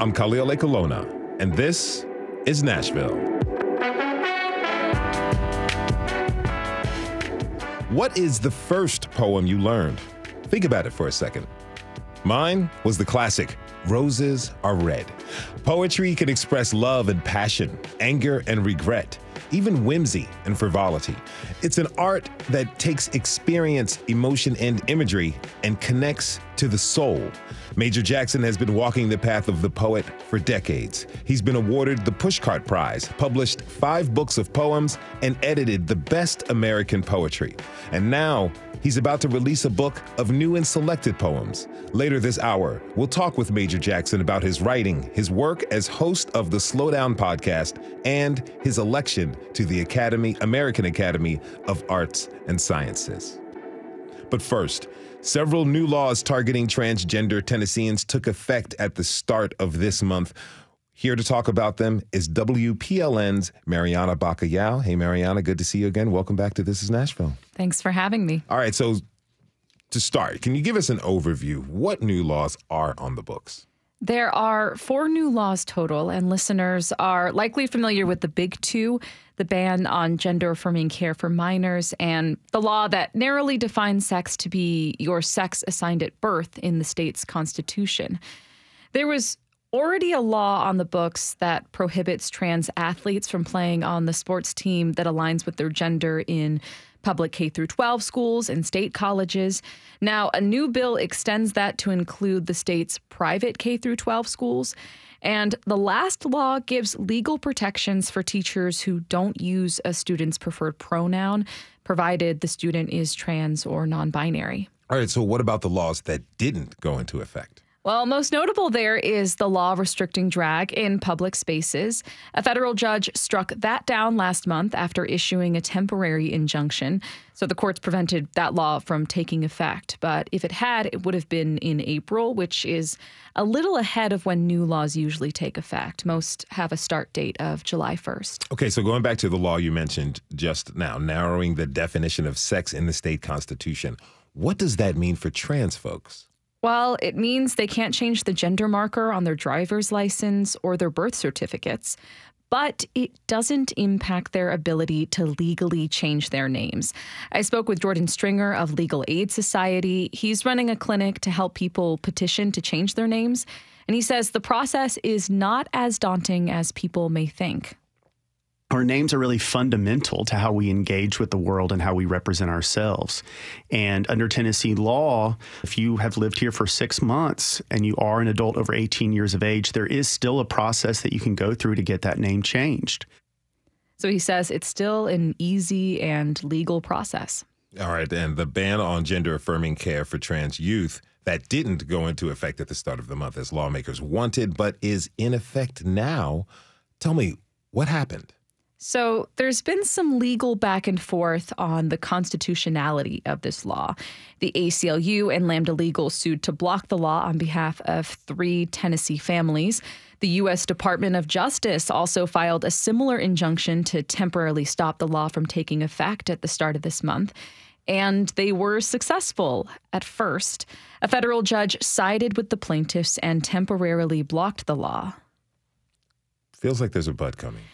I'm Khalil Ekulona, and this is Nashville. What is the first poem you learned? Think about it for a second. Mine was the classic Roses Are Red. Poetry can express love and passion, anger and regret, even whimsy and frivolity. It's an art that takes experience, emotion, and imagery and connects to the soul. Major Jackson has been walking the path of the poet for decades. He's been awarded the Pushcart Prize, published five books of poems, and edited the best American poetry. And now he's about to release a book of new and selected poems. Later this hour, we'll talk with Major Jackson about his writing, his work as host of the Slowdown podcast, and his election to the Academy, American Academy of Arts and Sciences. But first, several new laws targeting transgender Tennesseans took effect at the start of this month. Here to talk about them is WPLN's Marianna Bacallao. Hey, Marianna, good to see you again. Welcome back to This is Nashville. Thanks for having me. All right, so to start, can you give us an overview? What new laws are on the books? There are four new laws total, and listeners are likely familiar with the big two the ban on gender affirming care for minors and the law that narrowly defines sex to be your sex assigned at birth in the state's constitution. There was already a law on the books that prohibits trans athletes from playing on the sports team that aligns with their gender in public K through 12 schools and state colleges. Now, a new bill extends that to include the state's private K through 12 schools. And the last law gives legal protections for teachers who don't use a student's preferred pronoun, provided the student is trans or non binary. All right, so what about the laws that didn't go into effect? Well, most notable there is the law restricting drag in public spaces. A federal judge struck that down last month after issuing a temporary injunction. So the courts prevented that law from taking effect. But if it had, it would have been in April, which is a little ahead of when new laws usually take effect. Most have a start date of July 1st. Okay, so going back to the law you mentioned just now, narrowing the definition of sex in the state constitution, what does that mean for trans folks? Well, it means they can't change the gender marker on their driver's license or their birth certificates, but it doesn't impact their ability to legally change their names. I spoke with Jordan Stringer of Legal Aid Society. He's running a clinic to help people petition to change their names, and he says the process is not as daunting as people may think our names are really fundamental to how we engage with the world and how we represent ourselves. And under Tennessee law, if you have lived here for six months and you are an adult over 18 years of age, there is still a process that you can go through to get that name changed. So he says it's still an easy and legal process. All right. And the ban on gender affirming care for trans youth that didn't go into effect at the start of the month as lawmakers wanted, but is in effect now. Tell me, what happened? So, there's been some legal back and forth on the constitutionality of this law. The ACLU and Lambda Legal sued to block the law on behalf of three Tennessee families. The U.S. Department of Justice also filed a similar injunction to temporarily stop the law from taking effect at the start of this month. And they were successful at first. A federal judge sided with the plaintiffs and temporarily blocked the law. Feels like there's a bud coming.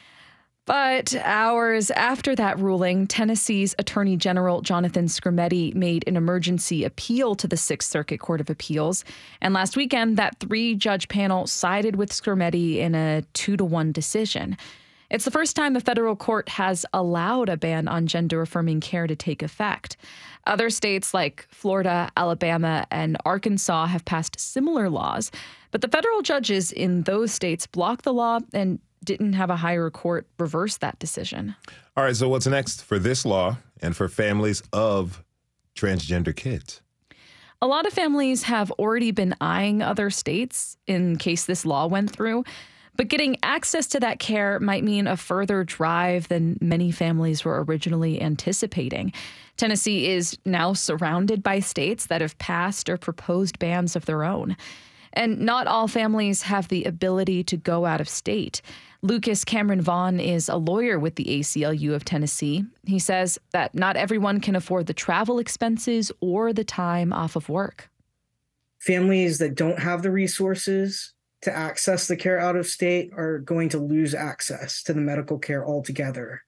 But hours after that ruling, Tennessee's Attorney General Jonathan Skrmetti made an emergency appeal to the Sixth Circuit Court of Appeals. And last weekend, that three judge panel sided with Skrmetti in a two to one decision. It's the first time a federal court has allowed a ban on gender affirming care to take effect. Other states like Florida, Alabama, and Arkansas have passed similar laws, but the federal judges in those states blocked the law and didn't have a higher court reverse that decision. All right, so what's next for this law and for families of transgender kids? A lot of families have already been eyeing other states in case this law went through. But getting access to that care might mean a further drive than many families were originally anticipating. Tennessee is now surrounded by states that have passed or proposed bans of their own. And not all families have the ability to go out of state. Lucas Cameron Vaughn is a lawyer with the ACLU of Tennessee. He says that not everyone can afford the travel expenses or the time off of work. Families that don't have the resources to access the care out of state are going to lose access to the medical care altogether.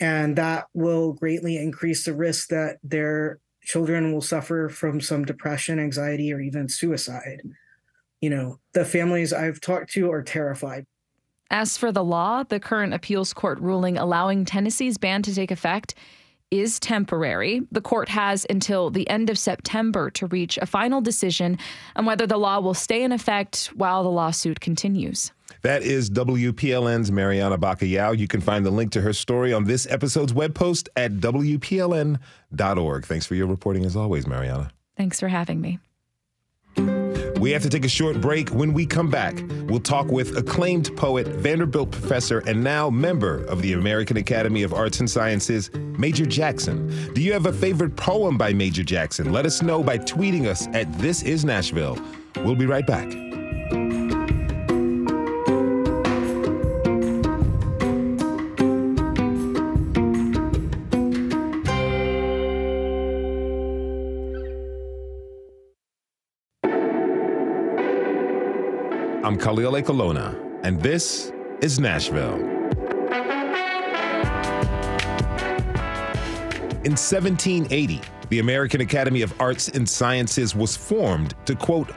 And that will greatly increase the risk that their children will suffer from some depression, anxiety, or even suicide. You know, the families I've talked to are terrified. As for the law, the current appeals court ruling allowing Tennessee's ban to take effect is temporary. The court has until the end of September to reach a final decision on whether the law will stay in effect while the lawsuit continues. That is WPLN's Marianna Bacallao. You can find the link to her story on this episode's web post at WPLN.org. Thanks for your reporting as always, Marianna. Thanks for having me. We have to take a short break. When we come back, we'll talk with acclaimed poet, Vanderbilt professor, and now member of the American Academy of Arts and Sciences, Major Jackson. Do you have a favorite poem by Major Jackson? Let us know by tweeting us at This Is Nashville. We'll be right back. Khalil Ekulona, and this is Nashville. In 1780, the American Academy of Arts and Sciences was formed to quote,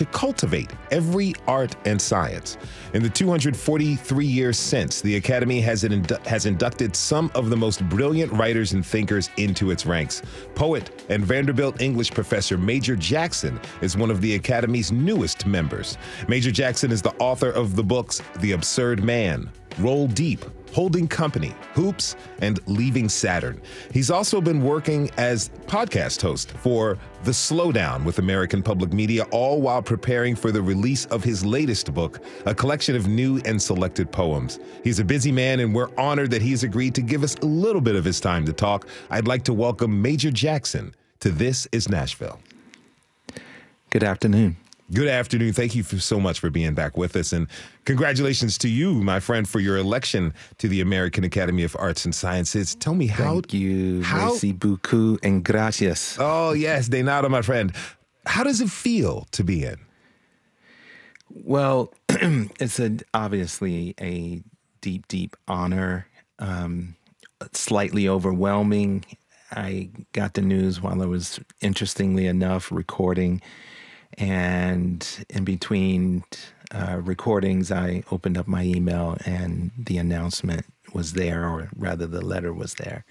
to cultivate every art and science. In the 243 years since, the Academy has, has inducted some of the most brilliant writers and thinkers into its ranks. Poet and Vanderbilt English professor Major Jackson is one of the Academy's newest members. Major Jackson is the author of the books The Absurd Man, Roll Deep, Holding Company, Hoops, and Leaving Saturn. He's also been working as podcast host for The Slowdown with American Public Media, all while preparing for the release of his latest book, a collection of new and selected poems. He's a busy man, and we're honored that he's agreed to give us a little bit of his time to talk. I'd like to welcome Major Jackson to This is Nashville. Good afternoon. Good afternoon. Thank you for so much for being back with us. And congratulations to you, my friend, for your election to the American Academy of Arts and Sciences. Tell me how. Thank you. How, Merci beaucoup and gracias. Oh, yes. De nada, my friend. How does it feel to be in? Well, it's a, obviously a deep, deep honor, um, slightly overwhelming. I got the news while I was, interestingly enough, recording and in between uh, recordings, I opened up my email and the announcement was there, or rather, the letter was there.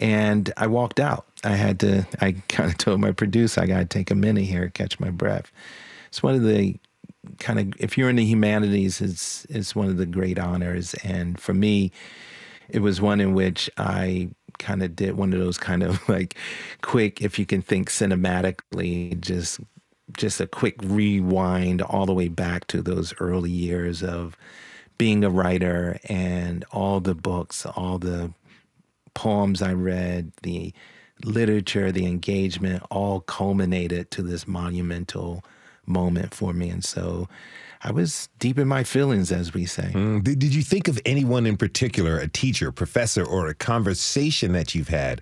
And I walked out. I had to, I kind of told my producer, I got to take a minute here, catch my breath. It's one of the kind of, if you're in the humanities, it's, it's one of the great honors. And for me, it was one in which I kind of did one of those kind of like quick, if you can think cinematically, just just a quick rewind all the way back to those early years of being a writer and all the books, all the poems I read, the literature, the engagement, all culminated to this monumental moment for me. And so I was deep in my feelings, as we say. Mm, did, did you think of anyone in particular, a teacher, professor, or a conversation that you've had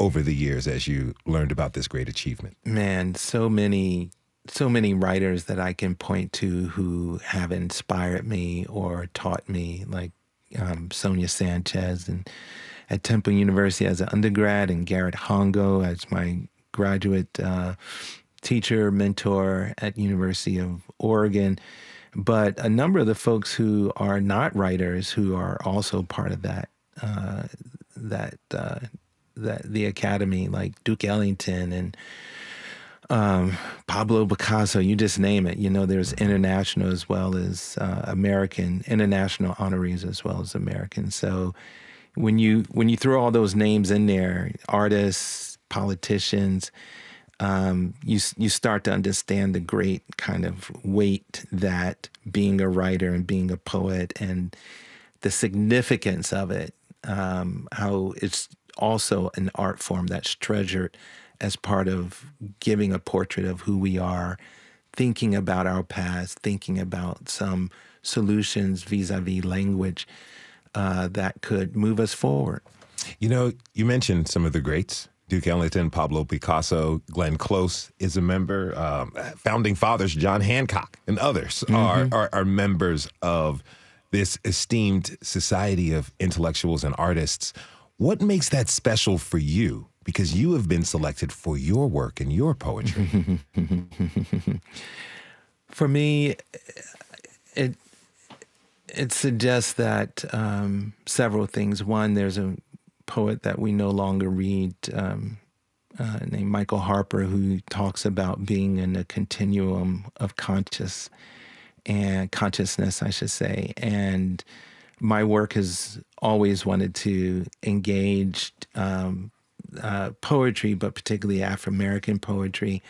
over the years as you learned about this great achievement? Man, so many so many writers that I can point to who have inspired me or taught me, like um, Sonia Sanchez and at Temple University as an undergrad, and Garrett Hongo as my graduate uh, teacher mentor at University of Oregon. But a number of the folks who are not writers who are also part of that uh, that uh, that the academy, like Duke Ellington and um, Pablo Picasso, you just name it. You know, there's international as well as uh, American, international honorees as well as American. So when you when you throw all those names in there, artists, politicians, um, you you start to understand the great kind of weight that being a writer and being a poet and the significance of it. Um, how it's also an art form that's treasured as part of giving a portrait of who we are, thinking about our past, thinking about some solutions vis a vis language uh, that could move us forward. You know, you mentioned some of the greats Duke Ellington, Pablo Picasso, Glenn Close is a member. Um, founding fathers John Hancock and others mm-hmm. are, are, are members of this esteemed society of intellectuals and artists. What makes that special for you? Because you have been selected for your work and your poetry. for me, it it suggests that um, several things. One, there's a poet that we no longer read um, uh, named Michael Harper who talks about being in a continuum of conscious and consciousness, I should say. And my work has always wanted to engage um, uh, poetry, but particularly Afro American poetry,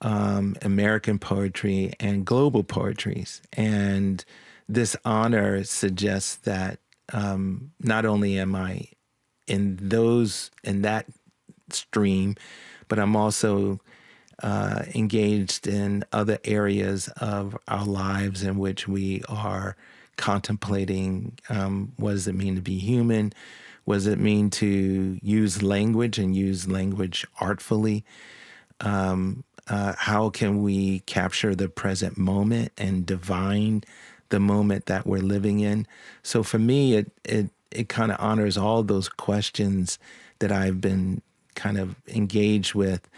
um, American poetry, and global poetries. And this honor suggests that um, not only am I in those in that stream, but I'm also uh, engaged in other areas of our lives in which we are contemplating um, what does it mean to be human? What does it mean to use language and use language artfully? Um, uh, how can we capture the present moment and divine the moment that we're living in? So for me, it it it kind of honors all those questions that I've been kind of engaged with.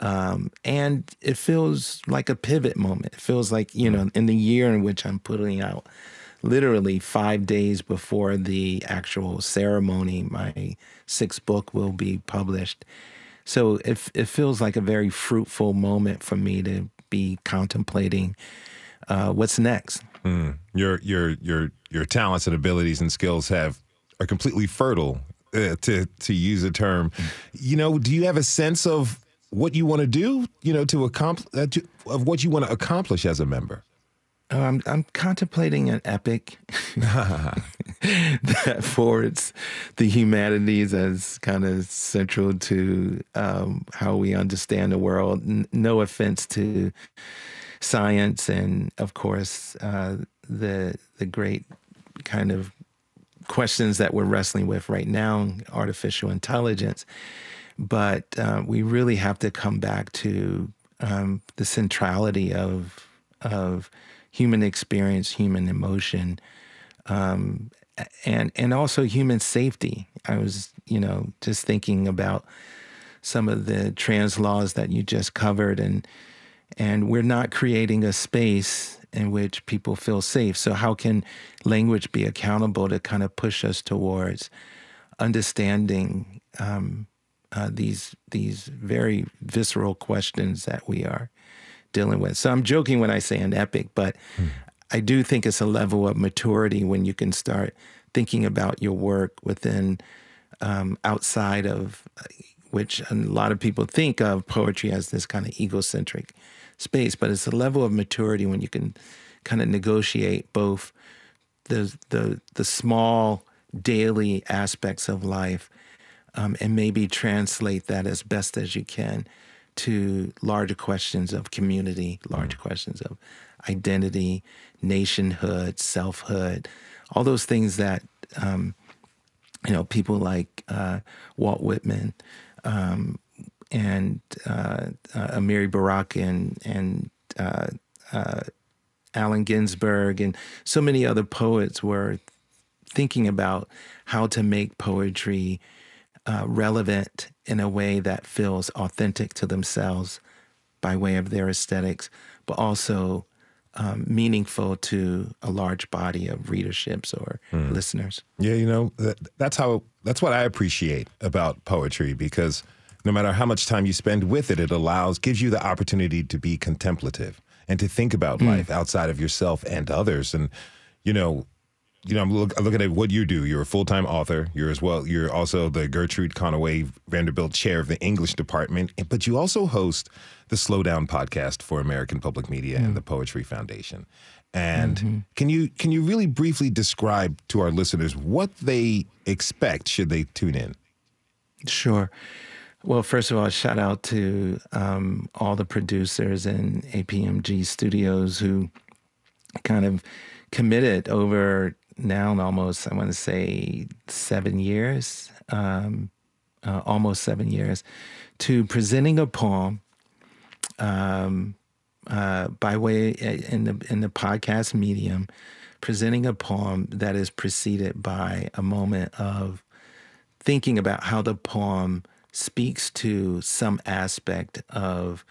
Um, and it feels like a pivot moment. It feels like, you know, in the year in which I'm putting out literally five days before the actual ceremony, my sixth book will be published. So it, it feels like a very fruitful moment for me to be contemplating uh, what's next. Mm. Your your your your talents and abilities and skills have are completely fertile, uh, to to use a term. You know, do you have a sense of what you want to do? You know, to accomplish uh, of what you want to accomplish as a member. Oh, I'm I'm contemplating an epic that forwards the humanities as kind of central to um, how we understand the world. N- no offense to science and, of course, uh, the the great kind of questions that we're wrestling with right now, artificial intelligence. But uh, we really have to come back to um, the centrality of of human experience, human emotion, um, and and also human safety. I was, you know, just thinking about some of the trans laws that you just covered, and and we're not creating a space in which people feel safe. So, how can language be accountable to kind of push us towards understanding um, uh, these these very visceral questions that we are dealing with? So, I'm joking when I say an epic, but hmm. I do think it's a level of maturity when you can start thinking about your work within um, outside of which a lot of people think of poetry as this kind of egocentric space, but it's a level of maturity when you can kind of negotiate both the the the small daily aspects of life um, and maybe translate that as best as you can to larger questions of community, larger mm. questions of identity, nationhood, selfhood, all those things that um, you know people like uh, Walt Whitman um, and uh, uh, Amiri Baraka and and uh, uh, Allen Ginsberg and so many other poets were thinking about how to make poetry uh, relevant in a way that feels authentic to themselves by way of their aesthetics, but also um, meaningful to a large body of readerships or mm. listeners. Yeah, you know that, that's how that's what I appreciate about poetry because no matter how much time you spend with it, it allows, gives you the opportunity to be contemplative and to think about mm. life outside of yourself and others. And, you know, you know, I'm, look, looking at what you do. You're a full time author. You're as well. You're also the Gertrude Conaway Vanderbilt Chair of the English Department. But you also host the Slow Down podcast for American Public Media mm. and the Poetry Foundation. And mm-hmm. can you can you really briefly describe to our listeners what they expect should they tune in? Sure. Well, first of all, shout out to um, all the producers in APMG Studios who kind of committed over now almost, I want to say, seven years um, uh, almost seven years, to presenting a poem um, uh, by way uh, in the in the podcast medium, presenting a poem that is preceded by a moment of thinking about how the poem speaks to some aspect of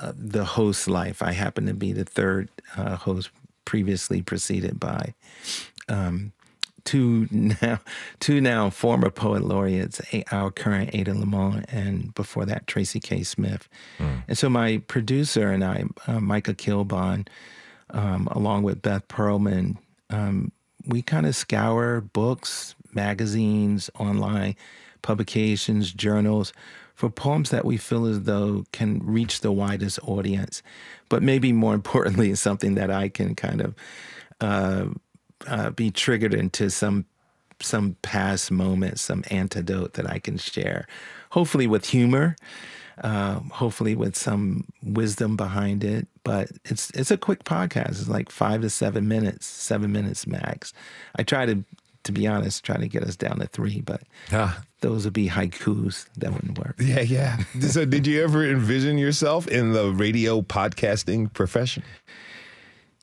uh, the host's life. I happen to be the third uh, host, previously preceded by um, two now two now former poet laureates, our current Ada Limon, and before that Tracy K. Smith. Mm. And so my producer and I, uh, Micah Kilbon, um, along with Beth Perlman, um, we kind of scour books, magazines, online publications, journals for poems that we feel as though can reach the widest audience, but maybe more importantly, something that I can kind of uh, uh, be triggered into some some past moment, some antidote that I can share, hopefully with humor, uh, hopefully with some wisdom behind it. But it's it's a quick podcast. It's like five to seven minutes, seven minutes max. I try to, to be honest, try to get us down to three, but those would be haikus. That wouldn't work. Yeah, yeah. so, did you ever envision yourself in the radio podcasting profession?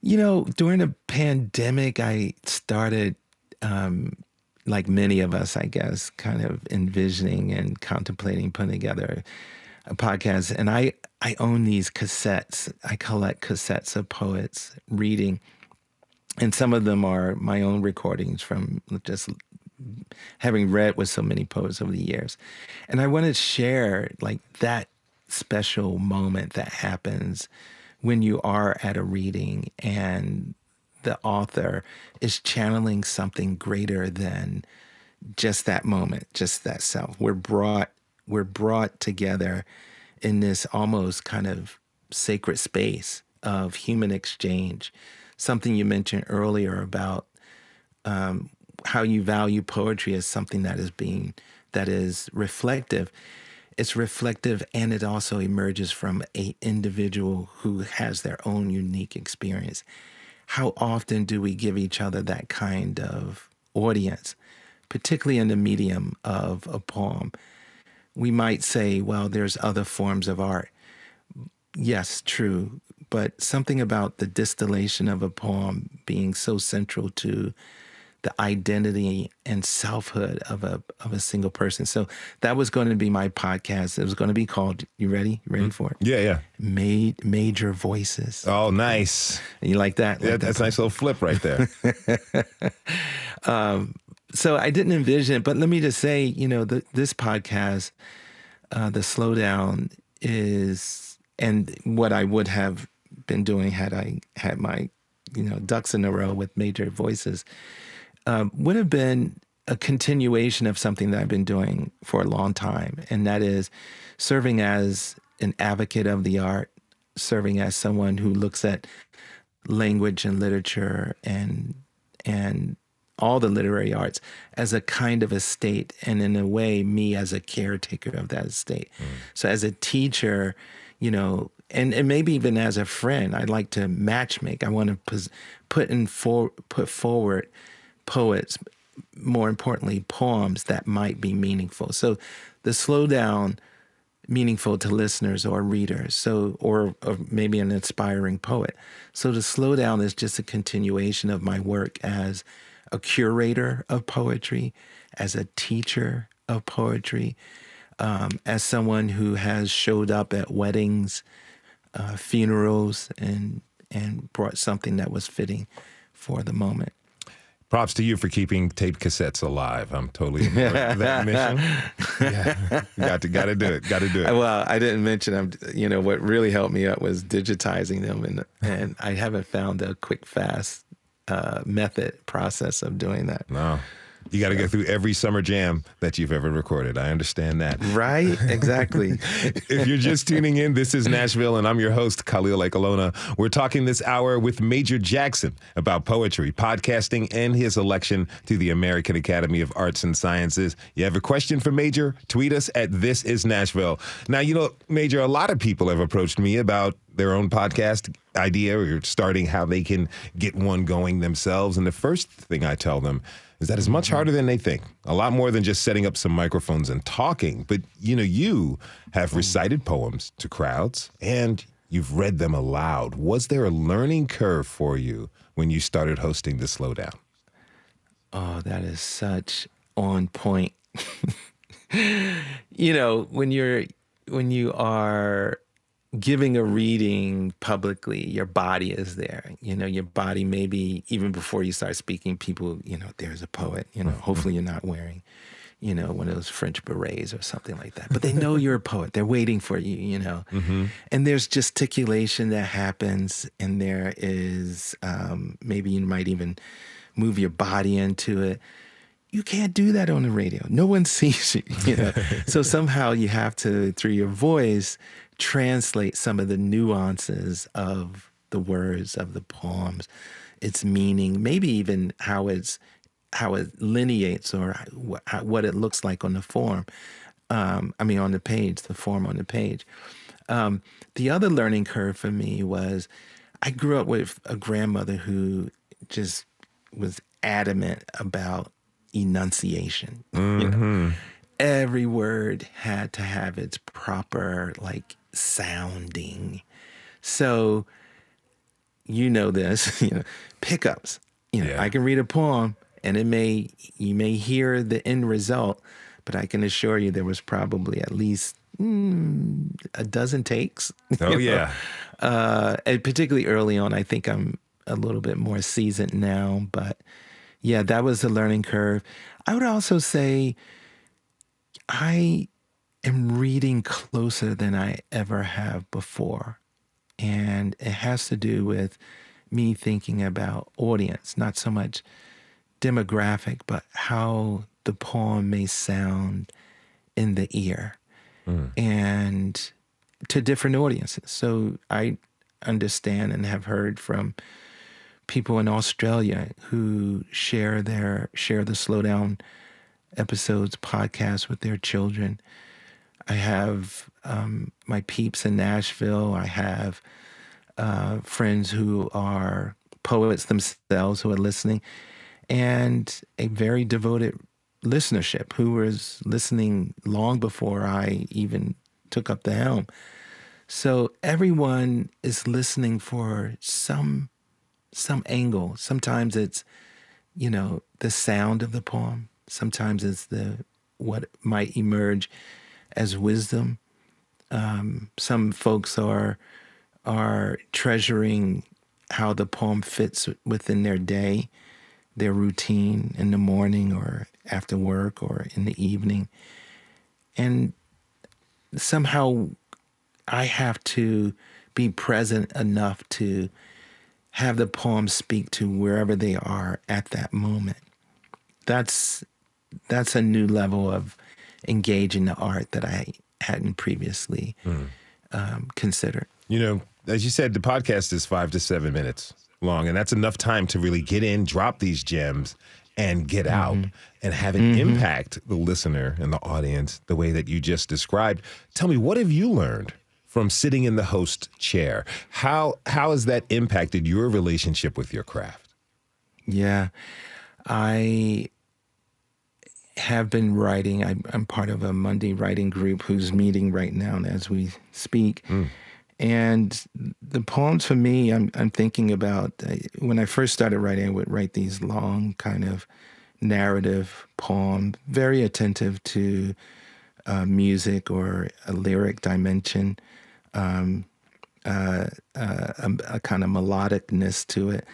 You know, during the pandemic, I started, um, like many of us, I guess, kind of envisioning and contemplating putting together a podcast. And I, I own these cassettes. I collect cassettes of poets reading. And some of them are my own recordings from just having read with so many poets over the years. And I want to share like that special moment that happens when you are at a reading and the author is channeling something greater than just that moment, just that self. We're brought we're brought together in this almost kind of sacred space of human exchange. Something you mentioned earlier about um, how you value poetry as something that is being that is reflective it's reflective and it also emerges from a individual who has their own unique experience. How often do we give each other that kind of audience particularly in the medium of a poem? We might say well there's other forms of art. Yes true. But something about the distillation of a poem being so central to the identity and selfhood of a of a single person. So that was going to be my podcast. It was going to be called. You ready? You ready mm-hmm. for it? Yeah, yeah. Made major voices. Oh, nice. And you like that? Yeah, like that's a nice little flip right there. um, so I didn't envision it, but let me just say, you know, the, this podcast, uh, the slowdown is, and what I would have been doing had I had my, you know, ducks in a row with major voices um, would have been a continuation of something that I've been doing for a long time, and that is serving as an advocate of the art, serving as someone who looks at language and literature and and all the literary arts as a kind of estate, and in a way, me as a caretaker of that estate. Mm. So, as a teacher, you know, and, and maybe even as a friend, I'd like to matchmake. I want to put in for put forward poets, more importantly, poems that might be meaningful. So the slowdown meaningful to listeners or readers so or, or, maybe an inspiring poet so the slowdown is just a continuation of my work as a curator of poetry as a teacher of poetry um, as someone who has showed up at weddings uh, funerals and and brought something that was fitting for the moment Props to you for keeping tape cassettes alive. I'm totally in that mission. Yeah. got to got to do it. Got to do it. Well, I didn't mention I'm you know what really helped me out was digitizing them and and I haven't found a quick fast uh, method process of doing that. No. You got to go through every summer jam that you've ever recorded. I understand that. Right? Exactly. if you're just tuning in, this is Nashville, and I'm your host, Khalil Ekulona. We're talking this hour with Major Jackson about poetry, podcasting, and his election to the American Academy of Arts and Sciences. You have a question for Major? Tweet us at This Is Nashville. Now, you know, Major, a lot of people have approached me about their own podcast idea or starting how they can get one going themselves. And the first thing I tell them is that it's much mm-hmm. harder than they think. A lot more than just setting up some microphones and talking. But you know, you have mm. recited poems to crowds and you've read them aloud. Was there a learning curve for you when you started hosting the slowdown? Oh, that is such on point. you know, when you're when you are giving a reading publicly, your body is there. You know, your body maybe even before you start speaking, people, you know, there's a poet, you know, hopefully you're not wearing, you know, one of those French berets or something like that. But they know you're a poet. They're waiting for you, you know. Mm-hmm. And there's gesticulation that happens, and there is um, maybe you might even move your body into it you can't do that on the radio. No one sees you, you know. so somehow you have to, through your voice, translate some of the nuances of the words of the poems, its meaning, maybe even how it's how it lineates or what it looks like on the form. Um, I mean, on the page, the form on the page. Um, the other learning curve for me was I grew up with a grandmother who just was adamant about enunciation. Mm-hmm. You know? Mm-hmm. Every word had to have its proper like sounding. So you know this, you know, pickups. You know, yeah. I can read a poem and it may you may hear the end result, but I can assure you there was probably at least mm, a dozen takes. Oh yeah. Uh, and particularly early on, I think I'm a little bit more seasoned now, but yeah, that was the learning curve. I would also say I am reading closer than I ever have before. And it has to do with me thinking about audience, not so much demographic, but how the poem may sound in the ear mm. and to different audiences. So I understand and have heard from people in Australia who share their share the slowdown episodes podcast with their children. I have um, my peeps in Nashville. I have uh, friends who are poets themselves who are listening, and a very devoted listenership who was listening long before I even took up the helm. So everyone is listening for some some angle. Sometimes it's, you know, the sound of the poem. Sometimes it's the what might emerge as wisdom. Um, some folks are are treasuring how the poem fits within their day, their routine in the morning or after work or in the evening. And somehow I have to be present enough to have the poem speak to wherever they are at that moment. That's that's a new level of engaging the art that I hadn't previously mm. um, considered. You know, as you said, the podcast is five to seven minutes long, and that's enough time to really get in, drop these gems, and get mm-hmm. out and have it mm-hmm. impact the listener and the audience the way that you just described. Tell me, what have you learned from sitting in the host chair. How how has that impacted your relationship with your craft? Yeah, I have been writing. I, am part of a Monday writing group who's meeting right now as we speak. Mm. And the poems for me, I'm, I'm thinking about uh, when I first started writing, I would write these long kind of narrative poem, very attentive to uh, music or a lyric dimension um, uh, uh, a, a, kind of melodicness to it.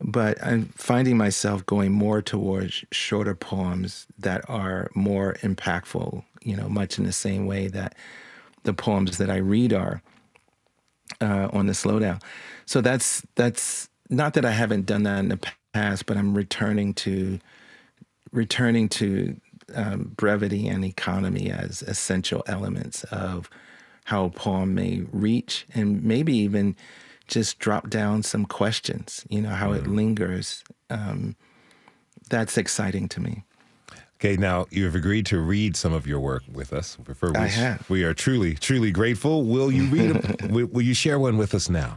But I'm finding myself going more towards shorter poems that are more impactful, you know, much in the same way that the poems that I read are uh, on the slowdown. So that's that's not that I haven't done that in the past, but I'm returning to returning to um, brevity and economy as essential elements of how a poem may reach and maybe even just drop down some questions, you know, how mm. it lingers. Um, that's exciting to me. Okay, now you have agreed to read some of your work with us. For I have. We are truly, truly grateful. Will you read? a- will, will you share one with us now?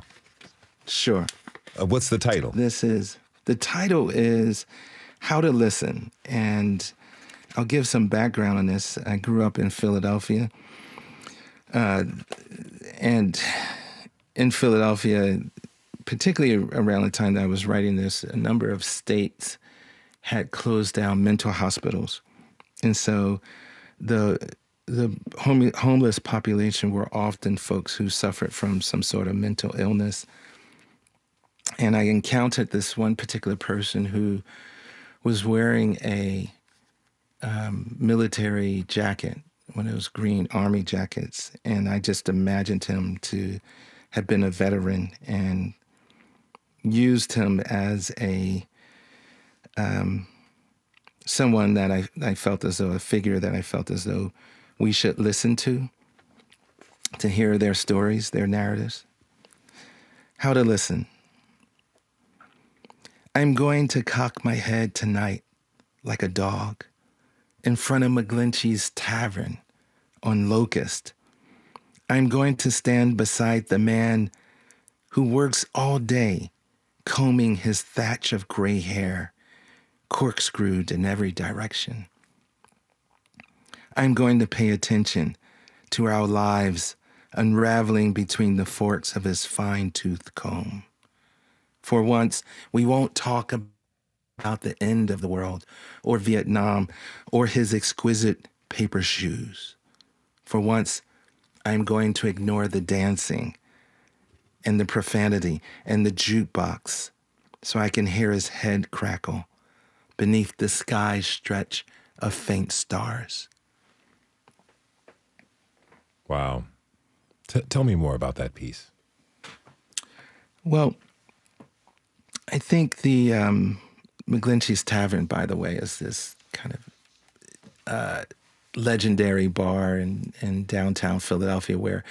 Sure. Uh, what's the title? This is the title is How to Listen. And I'll give some background on this. I grew up in Philadelphia. Uh, and in Philadelphia, particularly around the time that I was writing this, a number of states had closed down mental hospitals. And so the the home, homeless population were often folks who suffered from some sort of mental illness and I encountered this one particular person who was wearing a um, military jacket, one of those green army jackets, and I just imagined him to have been a veteran and used him as a um, someone that I, I felt as though a figure that I felt as though we should listen to to hear their stories, their narratives. How to listen. I'm going to cock my head tonight like a dog in front of McGlinchey's Tavern on Locust. I'm going to stand beside the man who works all day combing his thatch of gray hair, corkscrewed in every direction. I'm going to pay attention to our lives unraveling between the forks of his fine tooth comb. For once, we won't talk about the end of the world or Vietnam or his exquisite paper shoes. For once, I'm going to ignore the dancing and the profanity and the jukebox so I can hear his head crackle beneath the sky stretch of faint stars. Wow. T- tell me more about that piece. Well, I think the um, McGlinchey's Tavern, by the way, is this kind of uh, legendary bar in, in downtown Philadelphia where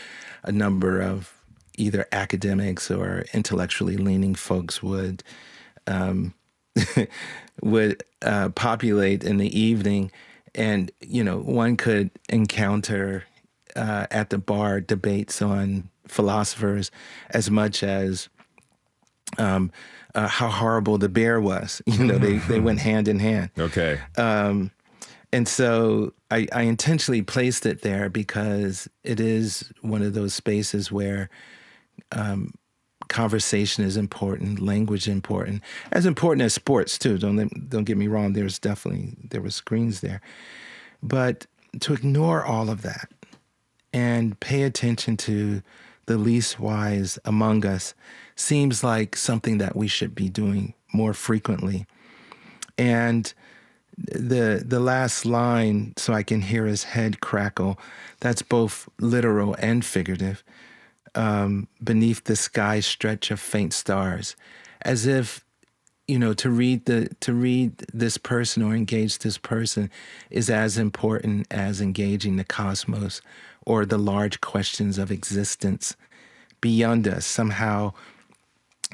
a number of either academics or intellectually leaning folks would um, would uh, populate in the evening, and you know one could encounter uh, at the bar debates on philosophers as much as um, uh, how horrible the bear was. You know, they, they went hand in hand. Okay. Um, and so I, I intentionally placed it there because it is one of those spaces where um, conversation is important, language important, as important as sports too. Don't let- don't get me wrong. There's definitely there were screens there, but to ignore all of that and pay attention to the least wise among us seems like something that we should be doing more frequently. And the the last line, so I can hear his head crackle, that's both literal and figurative. Um, beneath the sky stretch of faint stars, as if you know to read the to read this person or engage this person is as important as engaging the cosmos or the large questions of existence beyond us somehow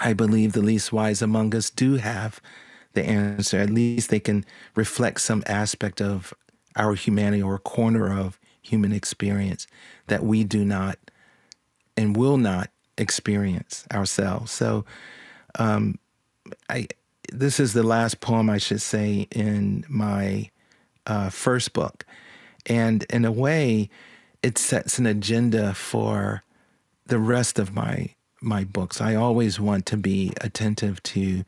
i believe the least wise among us do have the answer. At least they can reflect some aspect of our humanity or a corner of human experience that we do not and will not experience ourselves. So I this is the last poem I should say in my uh, first book, and in a way, it sets an agenda for the rest of my my books. I always want to be attentive to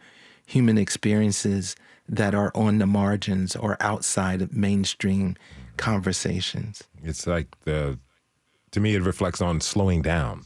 human experiences that are on the margins or outside of mainstream conversations. It's like the, to me, it reflects on slowing down,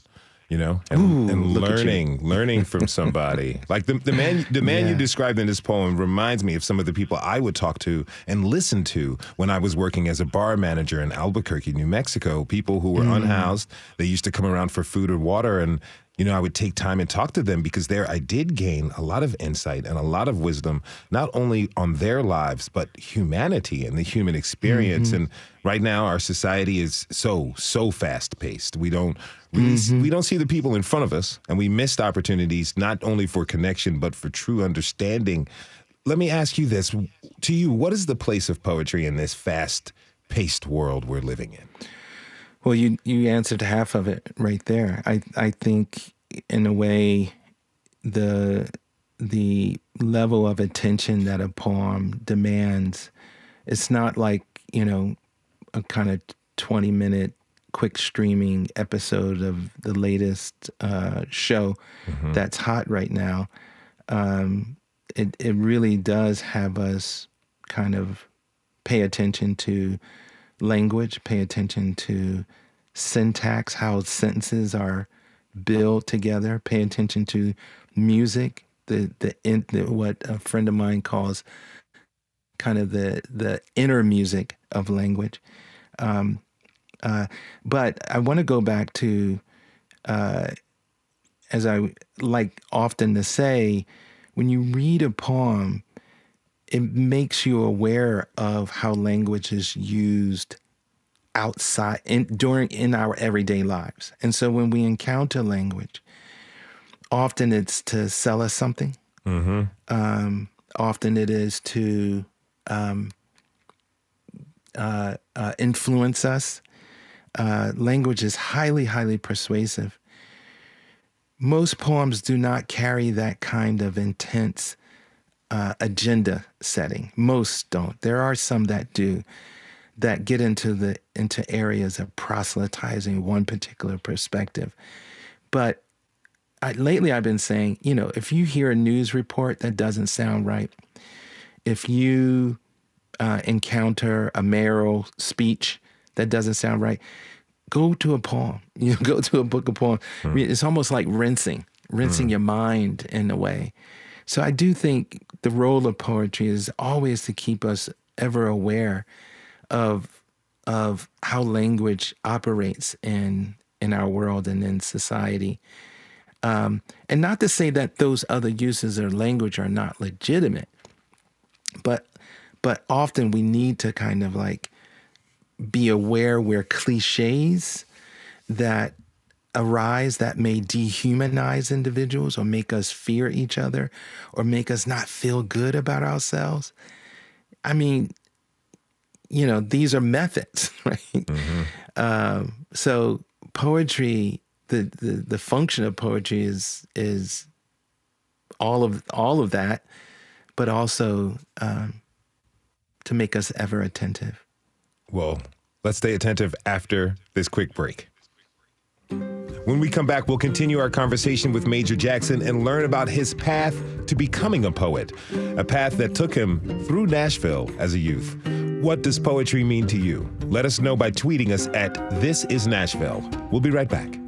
you know, and, and at you. learning, learning from somebody. like the, the man, the man you described in this poem reminds me of some of the people I would talk to and listen to when I was working as a bar manager in Albuquerque, New Mexico. People who were Mm. unhoused, they used to come around for food or water, and you know, I would take time and talk to them because there I did gain a lot of insight and a lot of wisdom, not only on their lives, but humanity and the human experience. Mm-hmm. And right now, our society is so, so fast paced. We don't really, Mm-hmm. we don't see the people in front of us, and we missed opportunities not only for connection, but for true understanding let me ask you this: to you, what is the place of poetry in this fast-paced world we're living in? Well, you you answered half of it right there. I I think in a way the the level of attention that a poem demands it's not like you know a kind of 20 minute quick streaming episode of the latest uh, show mm-hmm. that's hot right now um, it, it really does have us kind of pay attention to language pay attention to syntax how sentences are built together pay attention to music the the, in, the what a friend of mine calls kind of the the inner music of language. Um, uh, but I want to go back to, uh, as I like often to say, when you read a poem, it makes you aware of how language is used outside in during in our everyday lives. And so when we encounter language, often it's to sell us something. Mm-hmm. Um, often it is to um, uh, uh, influence us. Uh, language is highly, highly persuasive. Most poems do not carry that kind of intense uh, agenda setting. Most don't. There are some that do, that get into the into areas of proselytizing one particular perspective. But I, lately I've been saying, you know, if you hear a news report that doesn't sound right, if you uh, encounter a mayoral speech that doesn't sound right, go to a poem. You know, go to a book of poems. Mm. It's almost like rinsing, rinsing mm. your mind in a way. So I do think the role of poetry is always to keep us ever aware of of how language operates in in our world and in society. Um, and not to say that those other uses of language are not legitimate, but but often we need to kind of like be aware where cliches that arise that may dehumanize individuals or make us fear each other or make us not feel good about ourselves. I mean, you know, these are methods, right? Mm-hmm. Um, so poetry the, the the function of poetry is is all of all of that, but also um, to make us ever attentive. Well, let's stay attentive after this quick break. When we come back, we'll continue our conversation with Major Jackson and learn about his path to becoming a poet, a path that took him through Nashville as a youth. What does poetry mean to you? Let us know by tweeting us at This Is Nashville. We'll be right back.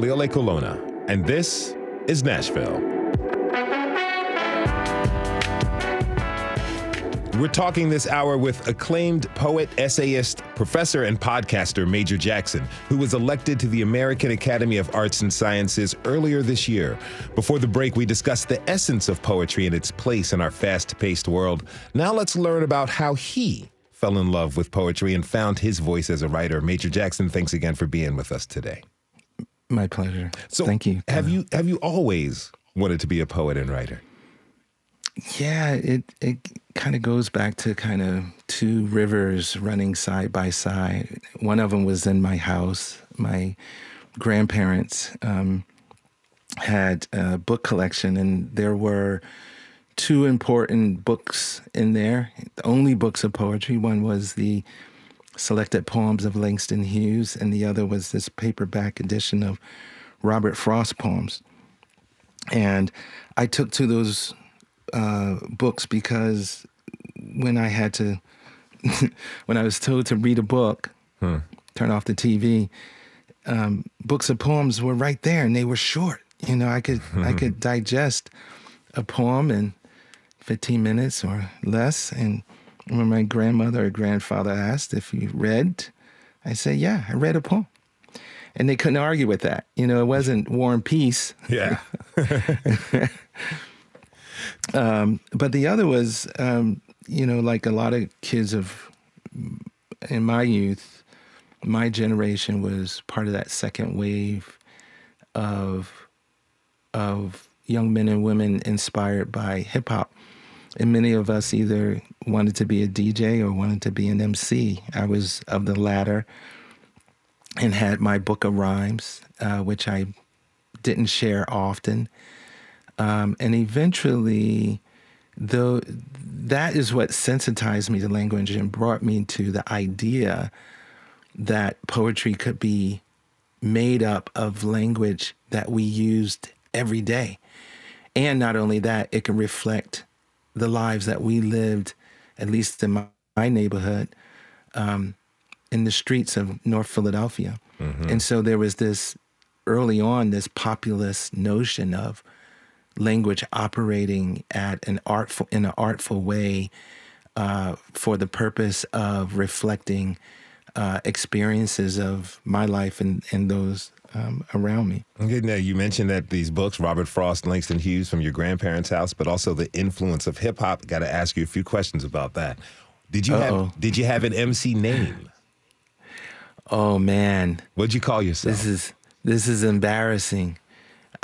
Khalil Ekulona, and this is Nashville. We're talking this hour with acclaimed poet, essayist, professor, and podcaster Major Jackson, who was elected to the American Academy of Arts and Sciences earlier this year. Before the break, we discussed the essence of poetry and its place in our fast paced world. Now let's learn about how he fell in love with poetry and found his voice as a writer. Major Jackson, thanks again for being with us today. My pleasure. So thank you. Have you have you always wanted to be a poet and writer? Yeah, it it kind of goes back to kind of two rivers running side by side. One of them was in my house. My grandparents um, had a book collection, and there were two important books in there. The only books of poetry. One was the selected poems of Langston Hughes, and the other was this paperback edition of Robert Frost poems. And I took to those uh, books because when I had to, when I was told to read a book, hmm. turn off the TV, um, books of poems were right there, and they were short. You know, I could I could digest a poem in 15 minutes or less, and when my grandmother or grandfather asked if you read, I said, yeah, I read a poem. And they couldn't argue with that. You know, it wasn't War and Peace. Yeah. Um, but the other was, um, you know, like a lot of kids of in my youth, my generation was part of that second wave of of young men and women inspired by hip hop. And many of us either wanted to be a DJ or wanted to be an MC. I was of the latter and had my book of rhymes, uh, which I didn't share often. Um, and eventually, though, that is what sensitized me to language and brought me to the idea that poetry could be made up of language that we used every day. And not only that, it can reflect the lives that we lived, at least in my, my neighborhood, um, in the streets of North Philadelphia. Mm-hmm. And so there was this early on, this populist notion of language operating at an artful in an artful way uh, for the purpose of reflecting uh, experiences of my life and, and those um, around me. Okay, now you mentioned that these books, Robert Frost, Langston Hughes, from your grandparents' house, but also the influence of hip hop. Got to ask you a few questions about that. Did you Uh-oh. have Did you have an MC name? Oh man, what'd you call yourself? This is this is embarrassing.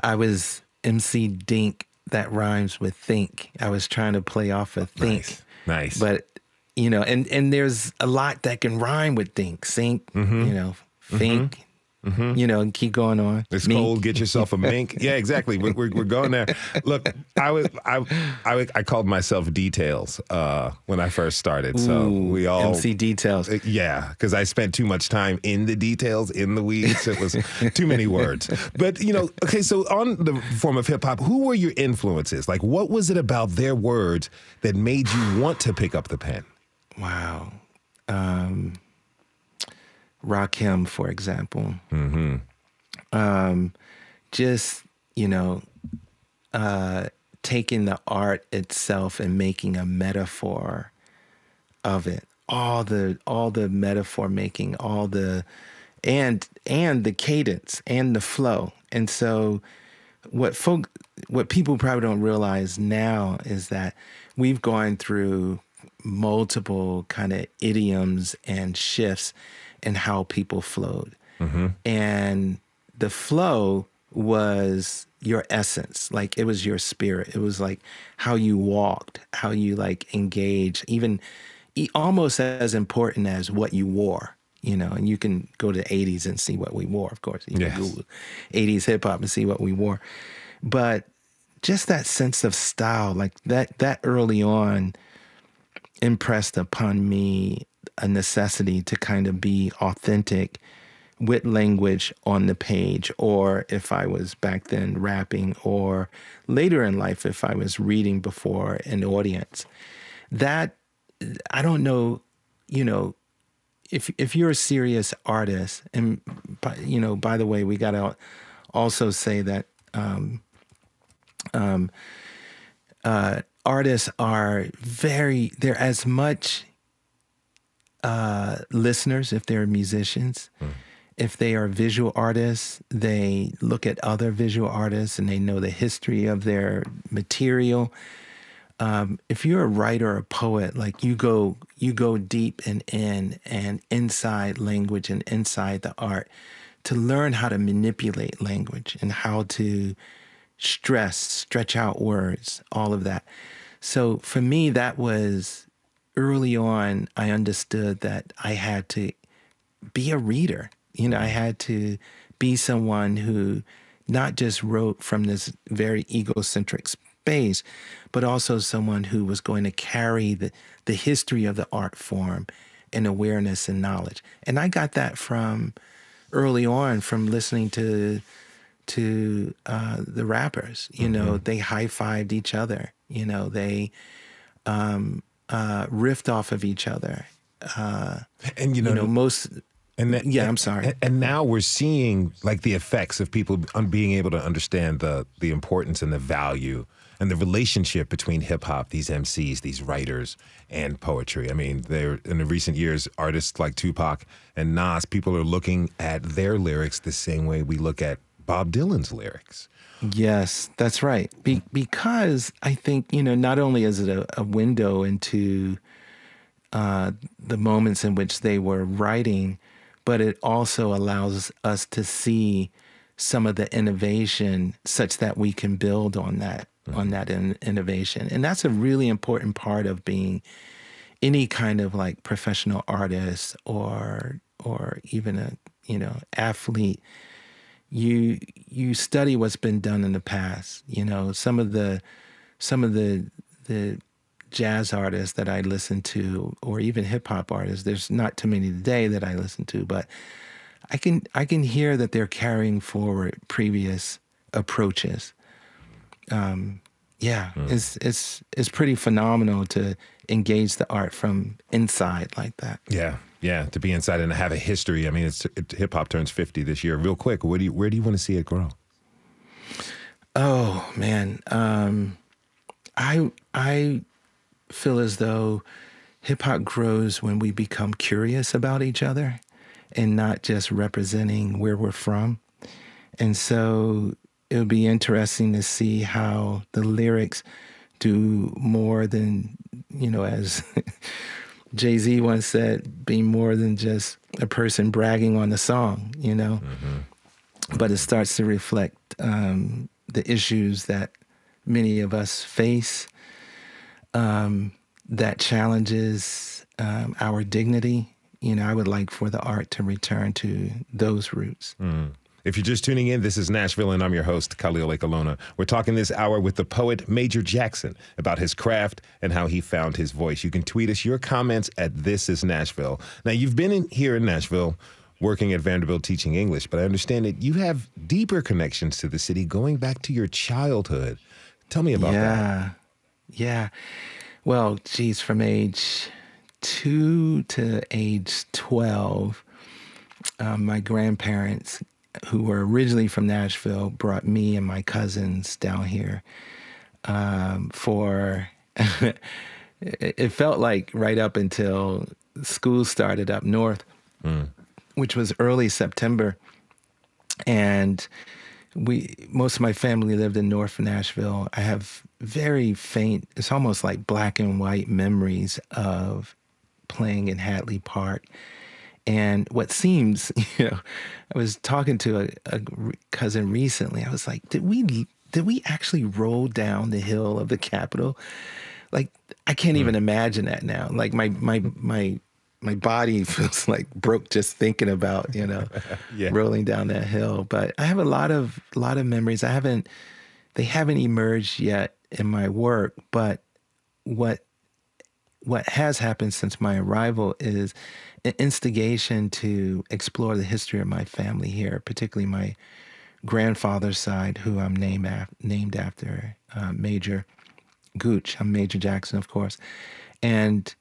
I was MC Dink. That rhymes with think. I was trying to play off of think. Nice. nice. But you know, and and there's a lot that can rhyme with think. Think. Mm-hmm. You know, think. Mm-hmm. Mm-hmm. You know, and keep going on. It's mink. cold. Get yourself a mink. yeah, exactly. We're, we're, we're, going there. Look, I was I, I, I called myself Details uh, when I first started. So Ooh, we all MC Details. Uh, yeah, because I spent too much time in the details, in the weeds. It was too many words. But you know, okay. So on the form of hip hop, who were your influences? Like, what was it about their words that made you want to pick up the pen? Wow. Um, Rakim, for example. Mm-hmm. Um, just you know, uh, taking the art itself and making a metaphor of it. All the all the metaphor making, all the and and the cadence and the flow. And so, what folk, what people probably don't realize now is that we've gone through multiple kind of idioms and shifts and how people flowed. Mm-hmm. And the flow was your essence like it was your spirit it was like how you walked how you like engaged even almost as important as what you wore you know and you can go to the 80s and see what we wore of course you yes. can google 80s hip-hop and see what we wore but just that sense of style like that that early on impressed upon me a necessity to kind of be authentic with language on the page, or if I was back then rapping, or later in life, if I was reading before an audience. That, I don't know, you know, if if you're a serious artist, and you know, by the way, we got to also say that um, um, uh, artists are very they're as much uh, listeners if they're musicians. Mm. If they are visual artists, they look at other visual artists and they know the history of their material. Um, if you're a writer or a poet, like you go, you go deep and in and inside language and inside the art to learn how to manipulate language and how to stress, stretch out words, all of that. So for me, that was early on, I understood that I had to be a reader. You know, I had to be someone who not just wrote from this very egocentric space, but also someone who was going to carry the, the history of the art form and awareness and knowledge. And I got that from early on from listening to to uh, the rappers. You know, mm-hmm. they high fived each other. You know, they um, uh, riffed off of each other. Uh, and you know, you know most. And that, yeah, I'm sorry. And now we're seeing like the effects of people being able to understand the the importance and the value and the relationship between hip hop, these MCs, these writers, and poetry. I mean, they're in the recent years, artists like Tupac and Nas, people are looking at their lyrics the same way we look at Bob Dylan's lyrics. Yes, that's right. Be- because I think, you know, not only is it a, a window into uh, the moments in which they were writing, but it also allows us to see some of the innovation such that we can build on that mm-hmm. on that in- innovation and that's a really important part of being any kind of like professional artist or or even a you know athlete you you study what's been done in the past you know some of the some of the the jazz artists that I listen to or even hip hop artists there's not too many today that I listen to but I can I can hear that they're carrying forward previous approaches. Um, yeah, mm. it's it's it's pretty phenomenal to engage the art from inside like that. Yeah, yeah, to be inside and have a history. I mean, it's it, hip hop turns fifty this year. Real quick, where do you where do you want to see it grow? Oh man, um, I I feel as though hip hop grows when we become curious about each other and not just representing where we're from. And so it would be interesting to see how the lyrics do more than, you know, as Jay Z once said, be more than just a person bragging on the song, you know. Mm-hmm. But it starts to reflect um, the issues that many of us face, um, that challenges um, our dignity you know, I would like for the art to return to those roots. Mm. If you're just tuning in, this is Nashville, and I'm your host, Khalil Ekulona. We're talking this hour with the poet Major Jackson about his craft and how he found his voice. You can tweet us your comments at This Is Nashville. Now, you've been in, here in Nashville working at Vanderbilt teaching English, but I understand that you have deeper connections to the city going back to your childhood. Tell me about yeah. that. Yeah. Yeah. Well, geez, from age two to age 12, um, my grandparents, who were originally from Nashville, brought me and my cousins down here um, for. it felt like right up until school started up north, mm. which was early September, and we most of my family lived in North Nashville. I have very faint, it's almost like black and white memories of playing in Hadley Park. And what seems, you know, I was talking to a, a cousin recently. I was like, did we did we actually roll down the hill of the Capitol? Like, I can't even hmm. imagine that now. Like my my my my body feels like broke just thinking about you know yeah. rolling down that hill. But I have a lot of lot of memories. I haven't they haven't emerged yet in my work, but what what has happened since my arrival is instigation to explore the history of my family here, particularly my grandfather's side, who I'm named af- named after, uh, Major Gooch. I'm Major Jackson, of course, and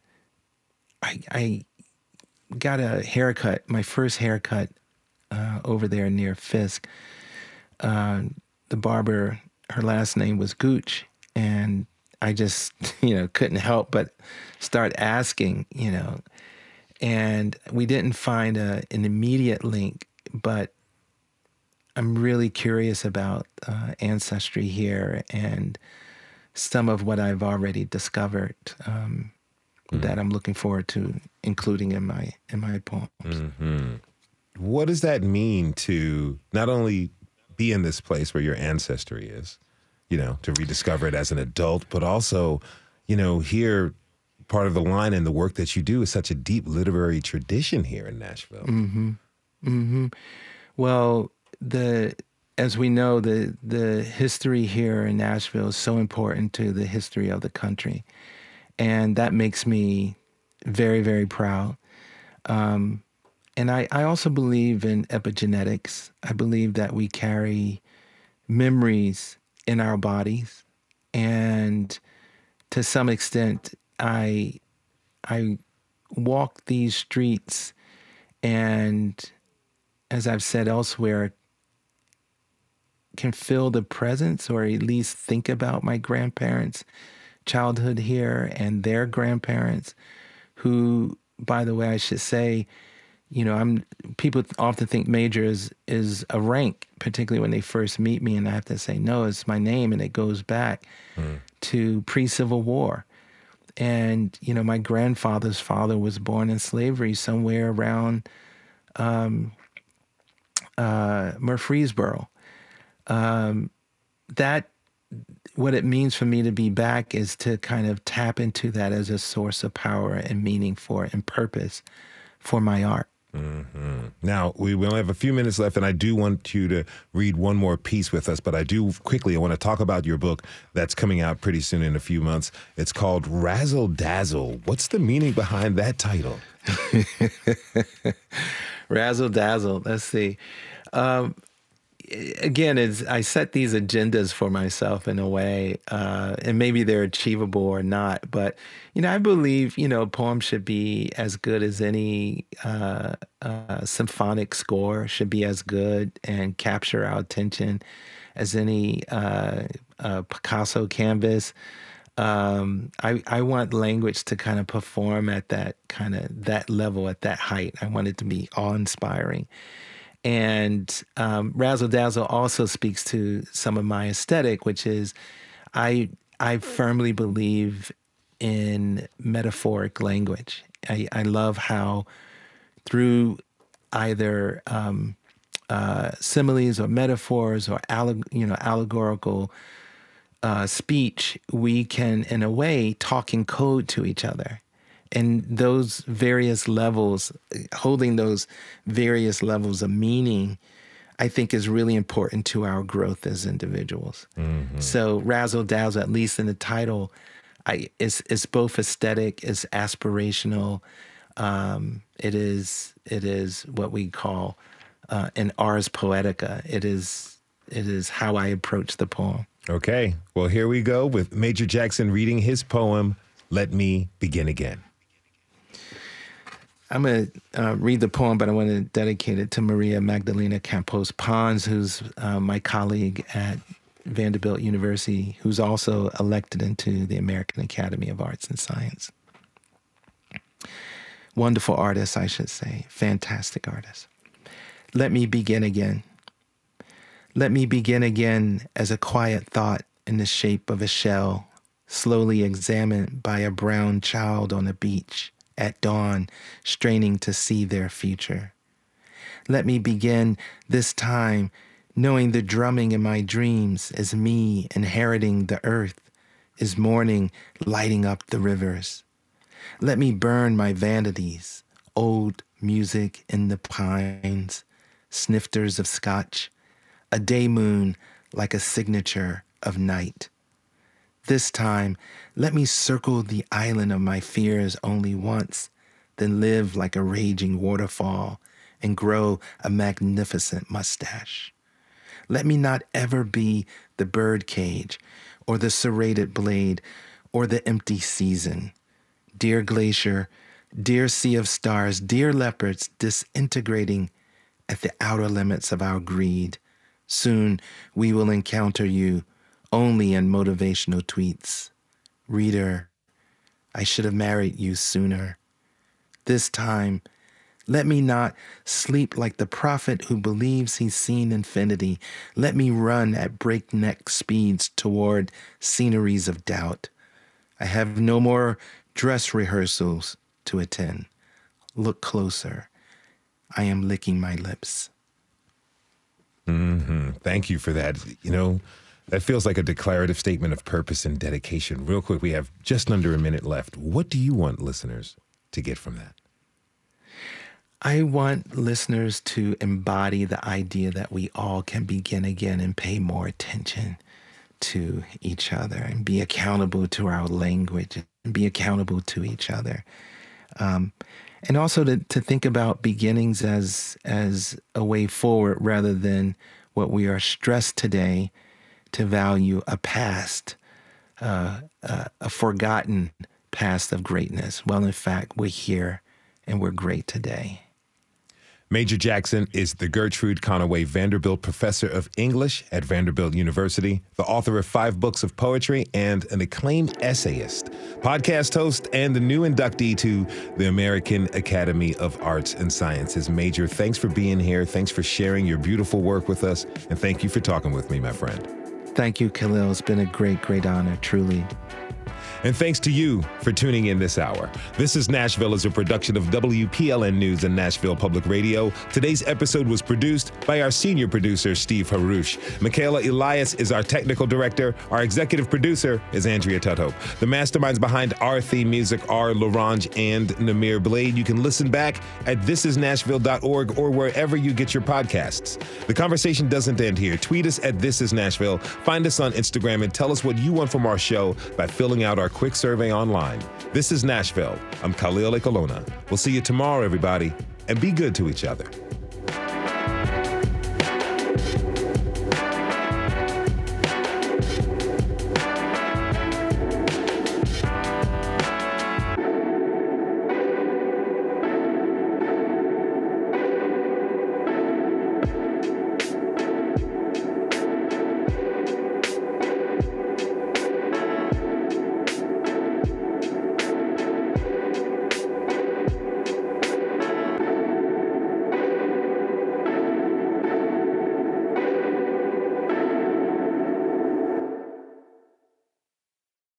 I, I got a haircut, my first haircut uh, over there near Fisk. Uh, the barber, her last name was Gooch, and I just, you know, couldn't help but start asking, you know. And we didn't find a, an immediate link, but I'm really curious about uh, ancestry here and some of what I've already discovered um, mm-hmm. that I'm looking forward to including in my in my poems. Mm-hmm. What does that mean to not only be in this place where your ancestry is, you know, to rediscover it as an adult, but also, you know, here part of the line and the work that you do is such a deep literary tradition here in Nashville. Mm-hmm. Mm-hmm. Well, the as we know, the the history here in Nashville is so important to the history of the country, and that makes me very very proud. Um, and I, I also believe in epigenetics. I believe that we carry memories in our bodies, and to some extent, I I walk these streets and as I've said elsewhere can feel the presence or at least think about my grandparents childhood here and their grandparents who by the way I should say you know, I'm people often think major is is a rank, particularly when they first meet me, and I have to say no, it's my name, and it goes back mm. to pre-Civil War. And you know, my grandfather's father was born in slavery somewhere around um, uh, Murfreesboro. Um, that what it means for me to be back is to kind of tap into that as a source of power and meaning for and purpose for my art. Mm-hmm. Now, we only have a few minutes left, and I do want you to read one more piece with us, but I do quickly, I want to talk about your book that's coming out pretty soon in a few months. It's called Razzle Dazzle. What's the meaning behind that title? Razzle Dazzle. Let's see. Um, again, it's I set these agendas for myself in a way, uh, and maybe they're achievable or not. But you know, I believe you know, a poem should be as good as any uh, uh, symphonic score should be as good and capture our attention as any uh, uh, Picasso canvas. Um, I I want language to kind of perform at that kind of that level at that height. I want it to be awe inspiring. And um, Razzle Dazzle also speaks to some of my aesthetic, which is I I firmly believe in metaphoric language. I, I love how through either um, uh, similes or metaphors or alleg- you know allegorical uh, speech, we can, in a way, talk in code to each other and those various levels, holding those various levels of meaning, I think is really important to our growth as individuals. Mm-hmm. So razzle dazzle, at least in the title, I is is both aesthetic, is aspirational. Um, it is it is what we call uh, an ars poetica. It is it is how I approach the poem. Okay, well here we go with Major Jackson reading his poem. Let me begin again. I'm going to uh, read the poem, but I want to dedicate it to Maria Magdalena Campos Pons, who's uh, my colleague at Vanderbilt University, who's also elected into the American Academy of Arts and Science. Wonderful artist, I should say. Fantastic artist. Let me begin again. Let me begin again as a quiet thought in the shape of a shell, slowly examined by a brown child on a beach at dawn, straining to see their future. Let me begin this time knowing the drumming in my dreams is me inheriting the earth, is morning lighting up the rivers. Let me burn my vanities, old music in the pines, snifters of scotch, a day moon like a signature of night. This time, let me circle the island of my fears only once, then live like a raging waterfall and grow a magnificent mustache. Let me not ever be the bird cage or the serrated blade or the empty season. Dear glacier, dear sea of stars, dear leopards disintegrating at the outer limits of our greed, soon we will encounter you only in motivational tweets. Reader, I should have married you sooner. This time, let me not sleep like the prophet who believes he's seen infinity. Let me run at breakneck speeds toward sceneries of doubt. I have no more dress rehearsals to attend. Look closer. I am licking my lips. Mm-hmm. Thank you for that. You know, that feels like a declarative statement of purpose and dedication. Real quick, we have just under a minute left. What do you want listeners to get from that? I want listeners to embody the idea that we all can begin again and pay more attention to each other and be accountable to our language and be accountable to each other. Um, and also to, to think about beginnings as as a way forward rather than what we are stressed today to value a past, uh, uh, a forgotten past of greatness. Well, in fact, we're here and we're great today. Major Jackson is the Gertrude Conaway Vanderbilt Professor of English at Vanderbilt University, the author of five books of poetry, and an acclaimed essayist, podcast host, and the new inductee to the American Academy of Arts and Sciences. Major, thanks for being here. Thanks for sharing your beautiful work with us. And thank you for talking with me, my friend. Thank you, Khalil. It's been a great, great honor, truly. And thanks to you for tuning in this hour. This is Nashville is a production of WPLN News and Nashville Public Radio. Today's episode was produced by our senior producer, Steve Haruch. Michaela Elias is our technical director. Our executive producer is Andrea Tudhope. The masterminds behind our theme music are Larange and Namir Blade. You can listen back at thisisnashville.org or wherever you get your podcasts. The conversation doesn't end here. Tweet us at This Is Nashville. Find us on Instagram and tell us what you want from our show by filling out our our quick survey online. This is Nashville. I'm Khalil Ekulona. We'll see you tomorrow, everybody, and be good to each other.